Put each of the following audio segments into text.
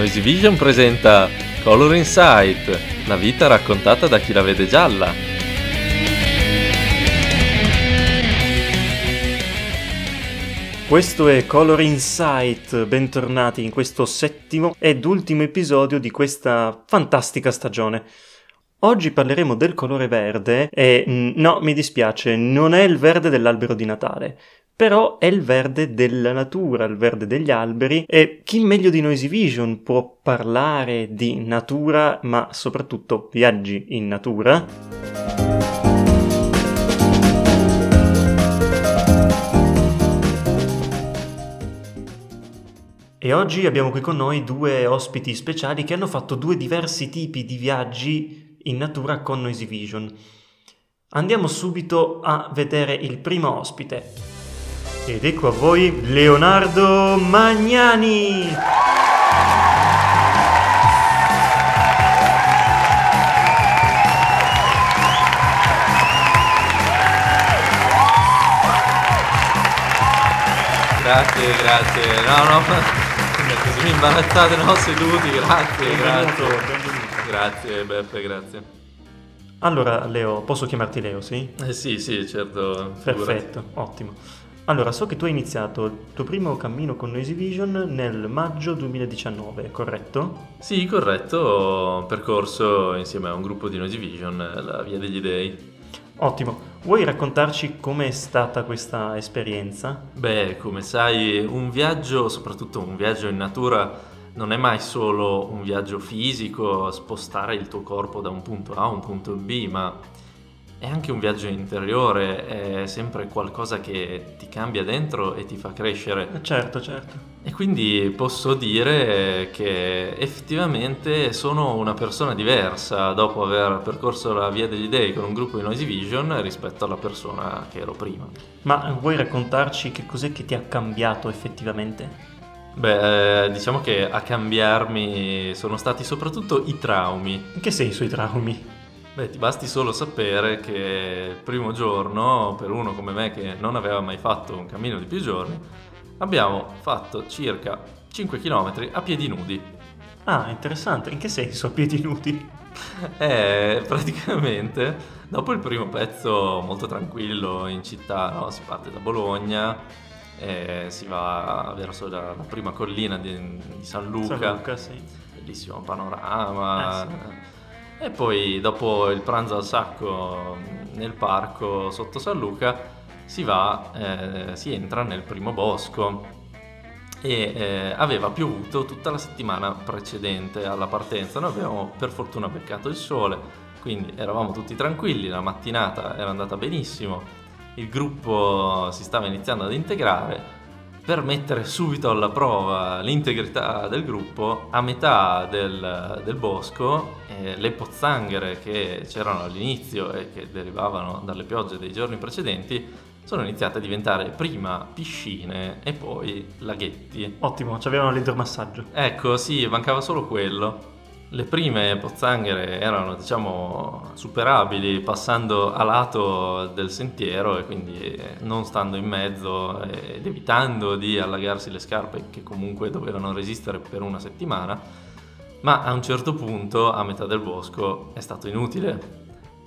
Noisy Vision presenta Color Insight, la vita raccontata da chi la vede gialla. Questo è Color Insight, bentornati in questo settimo ed ultimo episodio di questa fantastica stagione. Oggi parleremo del colore verde e mm, no, mi dispiace, non è il verde dell'albero di Natale, però è il verde della natura, il verde degli alberi e chi meglio di Noisy Vision può parlare di natura, ma soprattutto viaggi in natura? E oggi abbiamo qui con noi due ospiti speciali che hanno fatto due diversi tipi di viaggi in natura con Noisy Vision. Andiamo subito a vedere il primo ospite. Ed ecco a voi Leonardo Magnani. Grazie, grazie. No, no, così mi imbarazzate, no, seduti, grazie, Benvenuto, grazie. benvenuto. Grazie Beppe, grazie. Allora, Leo, posso chiamarti Leo, sì? Eh sì, sì, certo. figurati. Perfetto, ottimo. Allora, so che tu hai iniziato il tuo primo cammino con Noisy Vision nel maggio 2019, corretto? Sì, corretto, ho percorso insieme a un gruppo di Noisy Vision la Via degli Dei. Ottimo. Vuoi raccontarci com'è stata questa esperienza? Beh, come sai, un viaggio, soprattutto un viaggio in natura, non è mai solo un viaggio fisico, spostare il tuo corpo da un punto A a un punto B, ma è anche un viaggio interiore, è sempre qualcosa che ti cambia dentro e ti fa crescere. Eh, Certo, certo. E quindi posso dire che effettivamente sono una persona diversa dopo aver percorso la via degli dei con un gruppo di Noisy Vision rispetto alla persona che ero prima. Ma vuoi raccontarci che cos'è che ti ha cambiato effettivamente? Beh, eh, diciamo che a cambiarmi sono stati soprattutto i traumi. In che senso i traumi? Beh, ti basti solo sapere che il primo giorno, per uno come me che non aveva mai fatto un cammino di più giorni, abbiamo fatto circa 5 km a piedi nudi. Ah, interessante. In che senso a piedi nudi? E praticamente, dopo il primo pezzo molto tranquillo in città, no? si parte da Bologna, e si va verso la, la prima collina di, di San Luca, San Luca, sì. bellissimo panorama. Eh, E poi dopo il pranzo al sacco nel parco sotto San Luca si va, eh, si entra nel primo bosco e eh, aveva piovuto tutta la settimana precedente alla partenza. Noi abbiamo per fortuna beccato il sole, quindi eravamo tutti tranquilli, la mattinata era andata benissimo, il gruppo si stava iniziando ad integrare. Per mettere subito alla prova l'integrità del gruppo, a metà del, del bosco, eh, le pozzanghere che c'erano all'inizio e che derivavano dalle piogge dei giorni precedenti sono iniziate a diventare prima piscine e poi laghetti. Ottimo, ci avevano l'idromassaggio. Ecco, sì, mancava solo quello. Le prime pozzanghere erano, diciamo, superabili passando a lato del sentiero e quindi eh, non stando in mezzo ed evitando di allagarsi le scarpe che comunque dovevano resistere per una settimana. Ma a un certo punto, a metà del bosco, è stato inutile.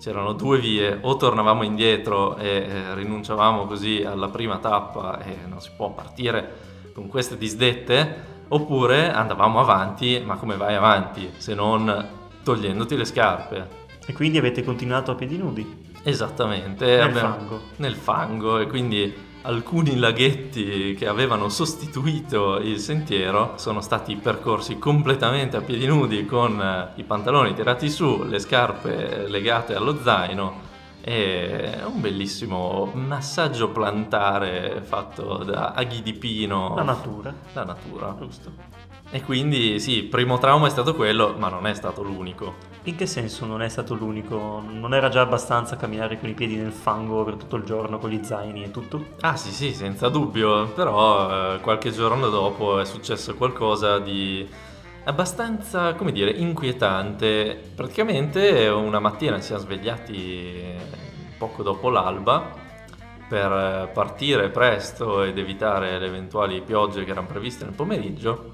C'erano due vie, o tornavamo indietro e eh, rinunciavamo così alla prima tappa e non si può partire con queste disdette, oppure andavamo avanti, ma come vai avanti se non togliendoti le scarpe? E quindi avete continuato a piedi nudi? Esattamente, Nel abbiamo- fango. nel fango e quindi alcuni laghetti che avevano sostituito il sentiero sono stati percorsi completamente a piedi nudi con i pantaloni tirati su, le scarpe legate allo zaino e un bellissimo massaggio plantare fatto da aghi di pino. La natura. La natura. Giusto. E quindi sì, il primo trauma è stato quello, ma non è stato l'unico. In che senso non è stato l'unico? Non era già abbastanza camminare con i piedi nel fango per tutto il giorno con gli zaini e tutto? Ah sì sì, senza dubbio, però eh, qualche giorno dopo è successo qualcosa di abbastanza, come dire, inquietante. Praticamente una mattina ci siamo svegliati poco dopo l'alba per partire presto ed evitare le eventuali piogge che erano previste nel pomeriggio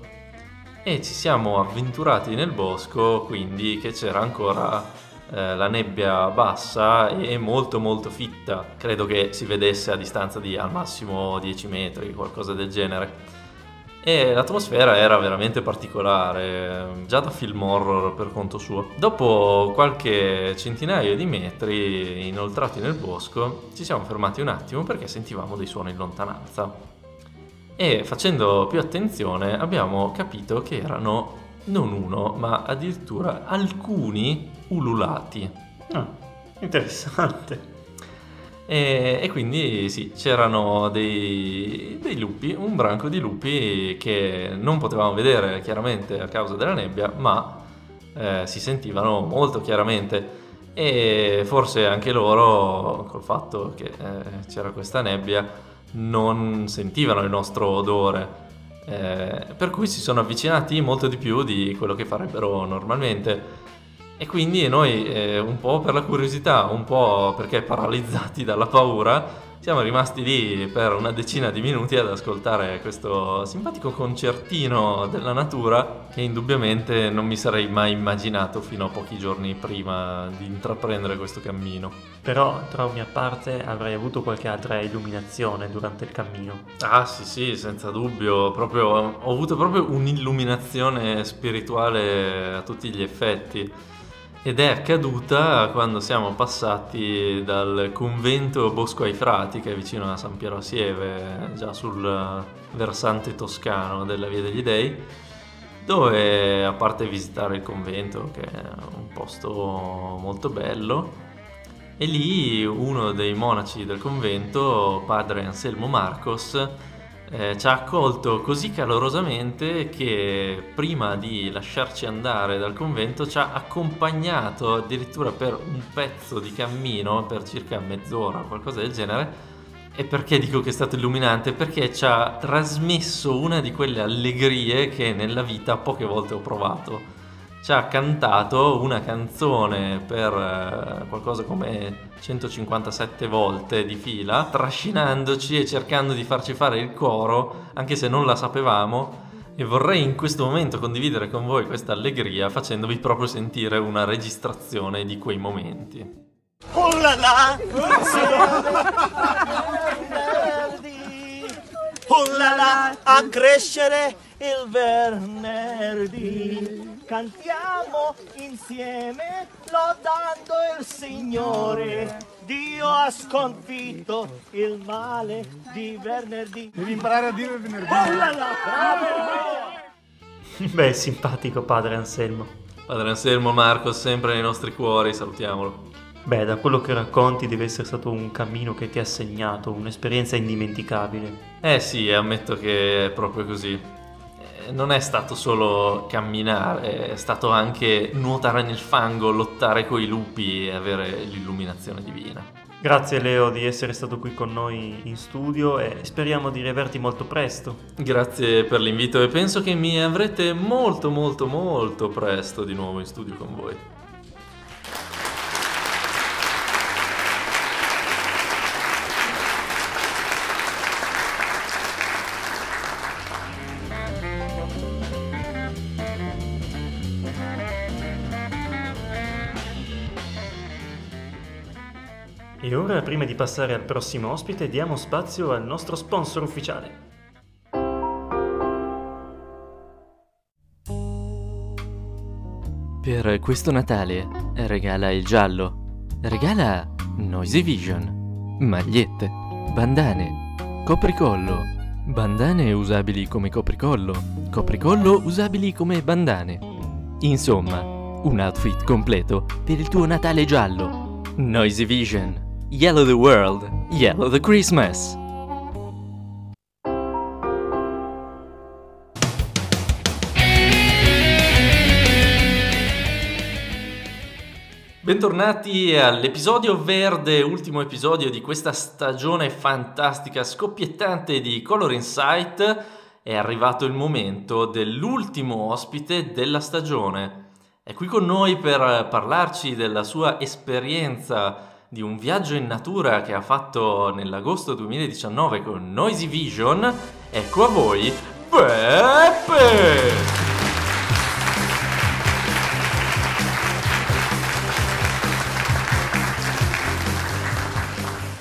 e ci siamo avventurati nel bosco, quindi che c'era ancora eh, la nebbia bassa e molto molto fitta. Credo che si vedesse a distanza di al massimo 10 metri, qualcosa del genere. E l'atmosfera era veramente particolare, già da film horror per conto suo. Dopo qualche centinaio di metri inoltrati nel bosco, ci siamo fermati un attimo perché sentivamo dei suoni in lontananza e facendo più attenzione abbiamo capito che erano non uno, ma addirittura alcuni ululati. Ah, interessante. E, e, quindi sì, c'erano dei, dei, lupi, un branco di lupi che non potevamo vedere chiaramente a causa della nebbia, ma eh, si sentivano molto chiaramente. E forse anche loro, col fatto che eh, c'era questa nebbia, non sentivano il nostro odore, eh, per cui si sono avvicinati molto di più di quello che farebbero normalmente. E quindi noi, eh, un po' per la curiosità, un po' perché paralizzati dalla paura, siamo rimasti lì per una decina di minuti ad ascoltare questo simpatico concertino della natura che indubbiamente non mi sarei mai immaginato fino a pochi giorni prima di intraprendere questo cammino. Però, traumi a parte, avrei avuto qualche altra illuminazione durante il cammino. Ah sì sì, senza dubbio, proprio, ho avuto proprio un'illuminazione spirituale a tutti gli effetti. Ed è accaduta quando siamo passati dal convento Bosco ai Frati, che è vicino a San Piero a Sieve, già sul versante toscano della Via degli Dei, dove a parte visitare il convento, che è un posto molto bello, e lì uno dei monaci del convento, padre Anselmo Marcos, eh, ci ha accolto così calorosamente che prima di lasciarci andare dal convento ci ha accompagnato addirittura per un pezzo di cammino, per circa mezz'ora qualcosa del genere. E perché dico che è stato illuminante? Perché ci ha trasmesso una di quelle allegrie che nella vita poche volte ho provato ci ha cantato una canzone per eh, qualcosa come 157 volte di fila, trascinandoci e cercando di farci fare il coro, anche se non la sapevamo. E vorrei in questo momento condividere con voi questa allegria facendovi proprio sentire una registrazione di quei momenti. Oh la la! Oh la la! A crescere il venerdì! Cantiamo insieme lodando il Signore. Dio ha sconfitto il male di venerdì. Devi imparare a dire venerdì. Oh là là, Beh, simpatico padre Anselmo. Padre Anselmo Marco sempre nei nostri cuori, salutiamolo. Beh, da quello che racconti deve essere stato un cammino che ti ha segnato, un'esperienza indimenticabile. Eh sì, ammetto che è proprio così non è stato solo camminare, è stato anche nuotare nel fango, lottare coi lupi e avere l'illuminazione divina. Grazie Leo di essere stato qui con noi in studio e speriamo di riaverti molto presto. Grazie per l'invito e penso che mi avrete molto molto molto presto di nuovo in studio con voi. E ora, prima di passare al prossimo ospite, diamo spazio al nostro sponsor ufficiale. Per questo Natale regala il giallo, regala Noisy Vision, magliette, bandane, copricollo, bandane usabili come copricollo, copricollo usabili come bandane. Insomma, un outfit completo per il tuo Natale giallo. Noisy Vision. Yellow the World, Yellow the Christmas. Bentornati all'episodio verde, ultimo episodio di questa stagione fantastica, scoppiettante di Color Insight. È arrivato il momento dell'ultimo ospite della stagione. È qui con noi per parlarci della sua esperienza di un viaggio in natura che ha fatto nell'agosto 2019 con Noisy Vision, ecco a voi Peppe!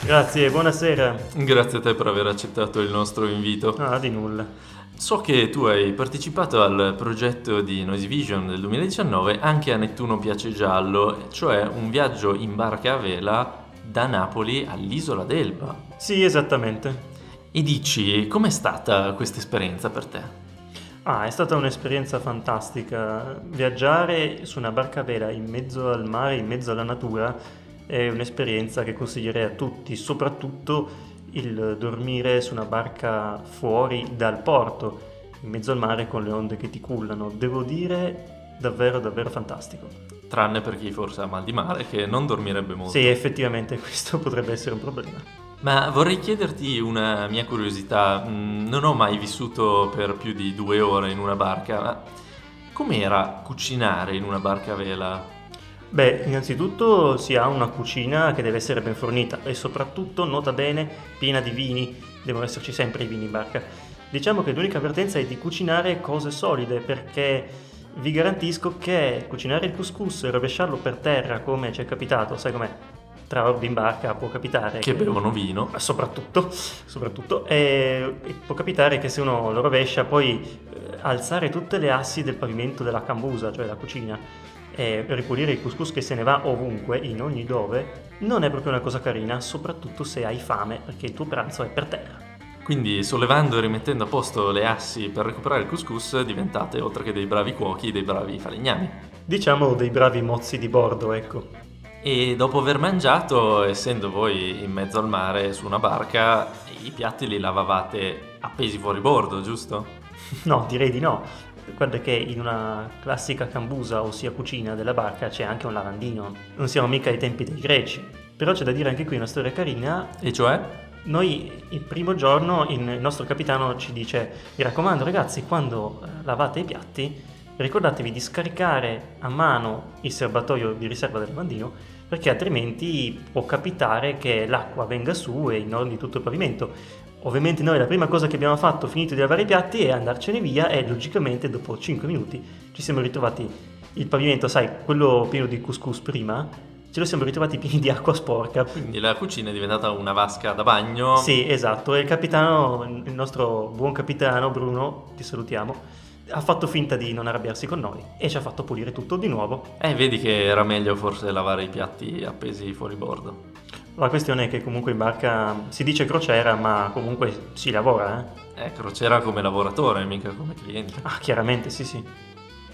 Grazie, buonasera. Grazie a te per aver accettato il nostro invito. Ah, di nulla. So che tu hai partecipato al progetto di Noisy Vision del 2019 anche a Nettuno Piace Giallo, cioè un viaggio in barca a vela da Napoli all'isola d'Elba. Sì, esattamente. E dici, com'è stata questa esperienza per te? Ah, è stata un'esperienza fantastica. Viaggiare su una barca a vela in mezzo al mare, in mezzo alla natura, è un'esperienza che consiglierei a tutti, soprattutto il dormire su una barca fuori dal porto, in mezzo al mare con le onde che ti cullano. Devo dire, davvero, davvero fantastico. Tranne per chi forse ha mal di mare, che non dormirebbe molto. Sì, effettivamente questo potrebbe essere un problema. Ma vorrei chiederti una mia curiosità. Mm, Non ho mai vissuto per più di due ore in una barca, ma com'era cucinare in una barca a vela? Beh, innanzitutto si ha una cucina che deve essere ben fornita e soprattutto, nota bene, piena di vini. Devono esserci sempre i vini in barca. Diciamo che l'unica avvertenza è di cucinare cose solide perché vi garantisco che cucinare il couscous e rovesciarlo per terra come ci è capitato, sai com'è? Tra orbi in barca può capitare Che bevono vino? Soprattutto, soprattutto e, e può capitare che se uno lo rovescia poi eh, alzare tutte le assi del pavimento della cambusa, cioè la cucina, e ripulire il couscous che se ne va ovunque, in ogni dove, non è proprio una cosa carina, soprattutto se hai fame perché il tuo pranzo è per terra. Quindi sollevando e rimettendo a posto le assi per recuperare il couscous diventate, oltre che dei bravi cuochi, dei bravi falegnami. Diciamo dei bravi mozzi di bordo, ecco. E dopo aver mangiato, essendo voi in mezzo al mare su una barca, i piatti li lavavate appesi fuori bordo, giusto? No, direi di no. Guarda che in una classica cambusa, ossia cucina della barca, c'è anche un lavandino. Non siamo mica ai tempi dei greci. Però c'è da dire anche qui una storia carina. E cioè? Noi il primo giorno il nostro capitano ci dice mi raccomando ragazzi quando eh, lavate i piatti ricordatevi di scaricare a mano il serbatoio di riserva del lavandino perché altrimenti può capitare che l'acqua venga su e inondi tutto il pavimento. Ovviamente noi la prima cosa che abbiamo fatto finito di lavare i piatti è andarcene via e logicamente dopo 5 minuti ci siamo ritrovati il pavimento, sai, quello pieno di couscous prima, ce lo siamo ritrovati pieni di acqua sporca. Quindi la cucina è diventata una vasca da bagno. Sì, esatto, e il capitano, il nostro buon capitano Bruno, ti salutiamo, ha fatto finta di non arrabbiarsi con noi e ci ha fatto pulire tutto di nuovo. Eh, vedi che era meglio forse lavare i piatti appesi fuori bordo. La questione è che comunque in barca si dice crociera, ma comunque si lavora, eh? Eh, crociera come lavoratore, mica come cliente. Ah, chiaramente, sì, sì.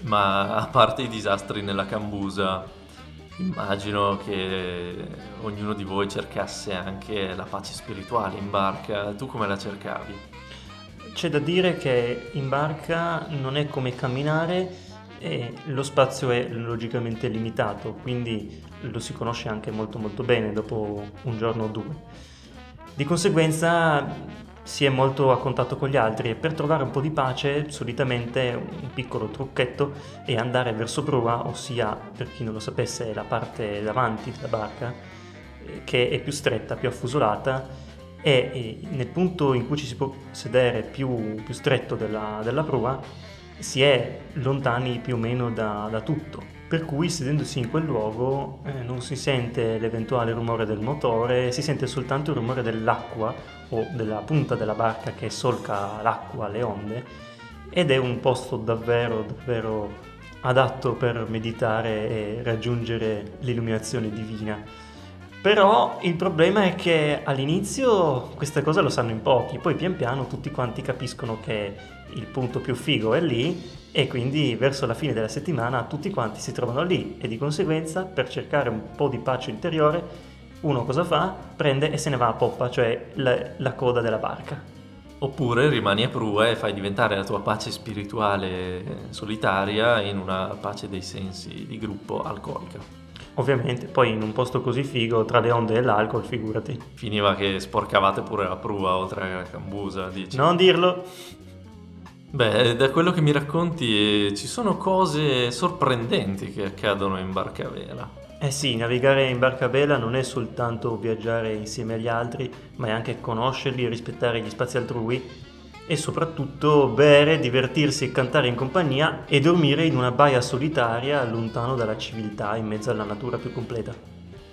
Ma a parte i disastri nella cambusa, immagino che ognuno di voi cercasse anche la pace spirituale in barca. Tu come la cercavi? C'è da dire che in barca non è come camminare e lo spazio è logicamente limitato, quindi lo si conosce anche molto molto bene dopo un giorno o due. Di conseguenza si è molto a contatto con gli altri e per trovare un po' di pace solitamente un piccolo trucchetto è andare verso prua, ossia per chi non lo sapesse la parte davanti della barca eh, che è più stretta, più affusolata e eh, nel punto in cui ci si può sedere più, più stretto della, della prua si è lontani più o meno da, da tutto. Per cui sedendosi in quel luogo eh, non si sente l'eventuale rumore del motore, si sente soltanto il rumore dell'acqua o della punta della barca che solca l'acqua, le onde, ed è un posto davvero, davvero adatto per meditare e raggiungere l'illuminazione divina. Però il problema è che all'inizio questa cosa lo sanno in pochi, poi pian piano tutti quanti capiscono che il punto più figo è lì e quindi verso la fine della settimana tutti quanti si trovano lì e di conseguenza per cercare un po' di pace interiore uno cosa fa? Prende e se ne va a poppa, cioè la, la coda della barca. Oppure rimani a prua e fai diventare la tua pace spirituale solitaria in una pace dei sensi di gruppo alcolica. Ovviamente, poi in un posto così figo, tra le onde e l'alcol, figurati. Finiva che sporcavate pure la prua oltre alla cambusa, dici? Non dirlo! Beh, da quello che mi racconti eh, ci sono cose sorprendenti che accadono in barca a vela. Eh sì, navigare in barca a vela non è soltanto viaggiare insieme agli altri, ma è anche conoscerli, rispettare gli spazi altrui e soprattutto bere, divertirsi e cantare in compagnia e dormire in una baia solitaria lontano dalla civiltà in mezzo alla natura più completa.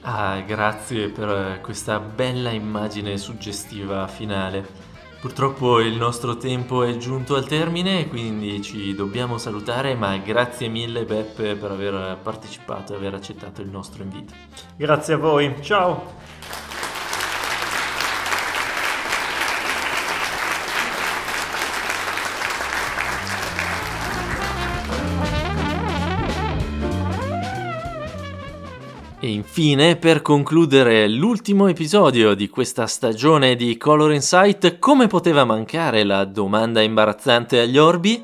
Ah, grazie per questa bella immagine suggestiva finale. Purtroppo il nostro tempo è giunto al termine, quindi ci dobbiamo salutare, ma grazie mille Beppe per aver partecipato e aver accettato il nostro invito. Grazie a voi, ciao! Infine, per concludere l'ultimo episodio di questa stagione di Color Insight, come poteva mancare la domanda imbarazzante agli orbi?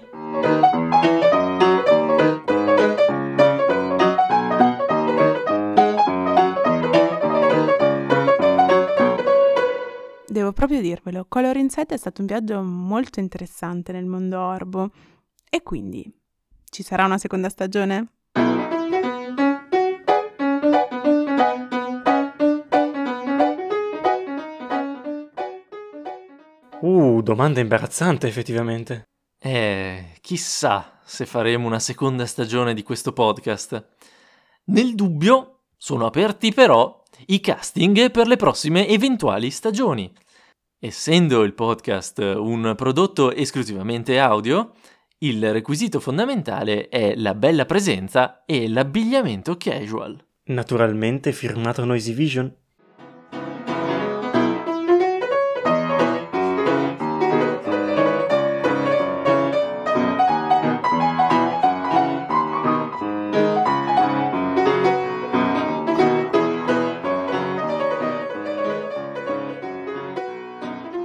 Devo proprio dirvelo, Color Insight è stato un viaggio molto interessante nel mondo orbo. E quindi, ci sarà una seconda stagione? Uh, domanda imbarazzante effettivamente. Eh, chissà se faremo una seconda stagione di questo podcast. Nel dubbio, sono aperti però i casting per le prossime eventuali stagioni. Essendo il podcast un prodotto esclusivamente audio, il requisito fondamentale è la bella presenza e l'abbigliamento casual. Naturalmente firmato Noisy Vision.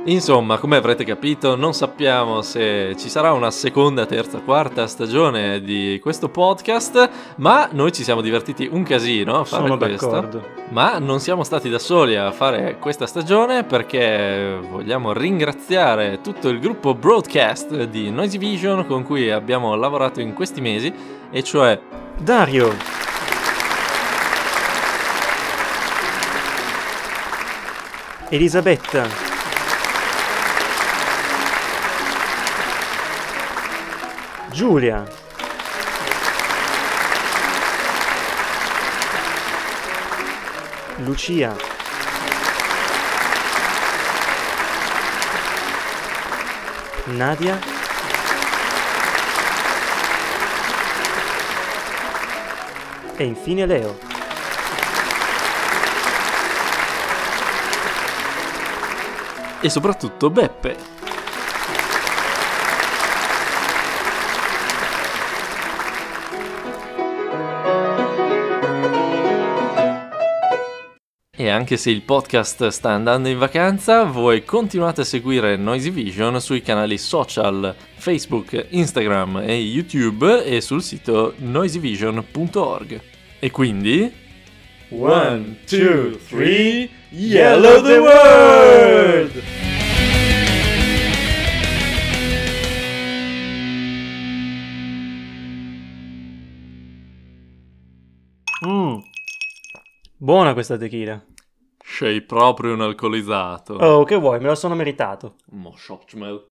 Insomma, come avrete capito, non sappiamo se ci sarà una seconda, terza, quarta stagione di questo podcast, ma noi ci siamo divertiti un casino a fare Sono questo. d'accordo. Ma non siamo stati da soli a fare questa stagione perché vogliamo ringraziare tutto il gruppo broadcast di Noisy Vision con cui abbiamo lavorato in questi mesi, e cioè Dario. Elisabetta. Giulia. Lucia. Nadia. E infine Leo. e soprattutto Beppe. Anche se il podcast sta andando in vacanza, voi continuate a seguire Noisy Vision sui canali social Facebook, Instagram e YouTube e sul sito noisyvision.org. E quindi... One, two, three, yellow the world! Mm. Buona questa tequila. Sei proprio un alcolizzato. Oh, che vuoi? Me lo sono meritato. Mo Schochmel.